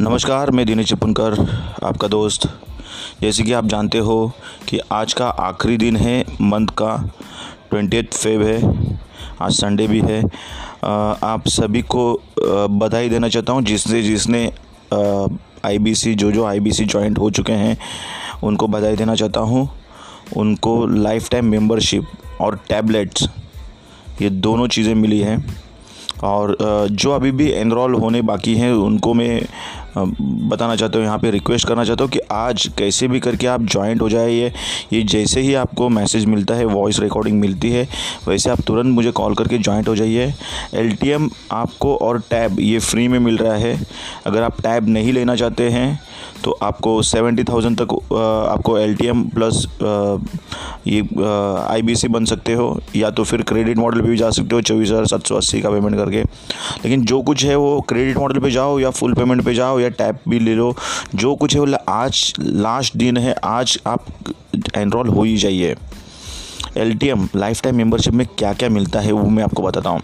नमस्कार, मैं दिनेश चिपनकर, आपका दोस्त। जैसे कि आप जानते हो कि आज का आखिरी दिन है, मंथ का ट्वेंटी फेब है, आज संडे भी है। आप सभी को बधाई देना चाहता हूँ जिसने जिसने आईबीसी जो जो आईबीसी जॉइंट हो चुके हैं, उनको बधाई देना चाहता हूँ। उनको लाइफ टाइम मेंबरशिप और टैबलेट्स ये दोनों चीज़ें मिली हैं। और जो अभी भी एनरोल होने बाकी हैं, उनको मैं बताना चाहता हूँ, यहाँ पे रिक्वेस्ट करना चाहता हूँ कि आज कैसे भी करके आप ज्वाइंट हो जाइए ये जैसे ही आपको मैसेज मिलता है वॉइस रिकॉर्डिंग मिलती है, वैसे आप तुरंत मुझे कॉल करके ज्वाइंट हो जाइए। एलटीएम आपको और टैब ये फ्री में मिल रहा है। अगर आप टैब नहीं लेना चाहते हैं तो आपको सेवेंटी थाउज़ेंड तक आपको एल टी एम प्लस ये आई बी सी बन सकते हो, या तो फिर क्रेडिट मॉडल पे भी जा सकते हो, चौबीस हज़ार सात सौ अस्सी का पेमेंट करके। लेकिन जो कुछ है वो क्रेडिट मॉडल पे जाओ, या फुल पेमेंट पे जाओ, या टैप भी ले लो। जो कुछ है वो आज लास्ट दिन है, आज आप एनरोल हो ही जाइए। L T M lifetime membership में क्या क्या मिलता है वो मैं आपको बताता हूँ।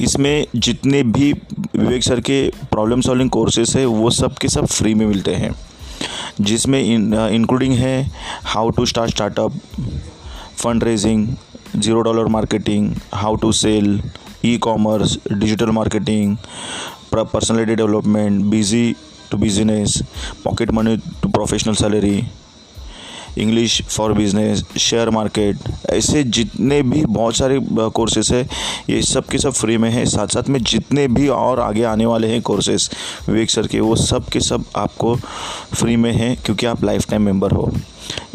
इसमें जितने भी विवेक सर के प्रॉब्लम सॉल्विंग कोर्सेस है, वो सब के सब फ्री में मिलते हैं। जिसमें इंक्लूडिंग है how to start startup fund raising zero dollar marketing how to sell e commerce digital marketing personality development busy to business pocket money to professional salary English for business share market ऐसे जितने भी बहुत सारे courses है, ये सब के सब फ्री में है। साथ साथ में जितने भी और आगे आने वाले हैं कोर्सेस विवेक सर के, वो सब के सब आपको फ्री में हैं, क्योंकि आप लाइफ टाइम मेंबर हो।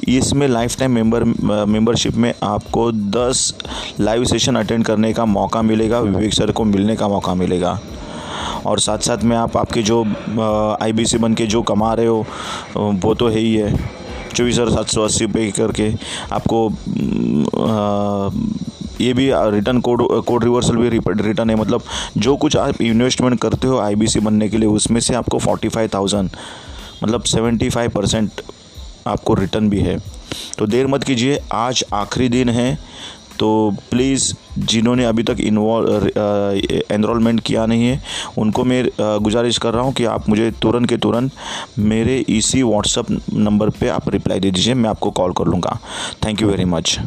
इसमें लाइफ टाइम मेंबर मेंबरशिप में आपको 10 लाइव सेशन अटेंड करने का मौका मिलेगा विवेक सर को मिलने का मौका मिलेगा। और साथ साथ में आप, आपके जो आई बी सी बन के जो कमा रहे हो वो तो है ही है। चौबीस हज़ार सात सौ अस्सी पे करके आपको ये भी रिटर्न कोड कोड रिवर्सल भी रिटर्न है। मतलब जो कुछ आप इन्वेस्टमेंट करते हो आईबीसी बनने के लिए, उसमें से आपको फोर्टी फाइव थाउज़ेंड मतलब सेवेंटी फाइव परसेंट आपको रिटर्न भी है। तो देर मत कीजिए, आज आखिरी दिन है। तो प्लीज़ जिन्होंने अभी तक इन्वॉल्व एनरोलमेंट किया नहीं है, उनको मैं गुजारिश कर रहा हूँ कि आप मुझे तुरंत के तुरंत मेरे इसी व्हाट्सअप नंबर पे आप रिप्लाई दे दीजिए, मैं आपको कॉल कर लूँगा। Thank you very much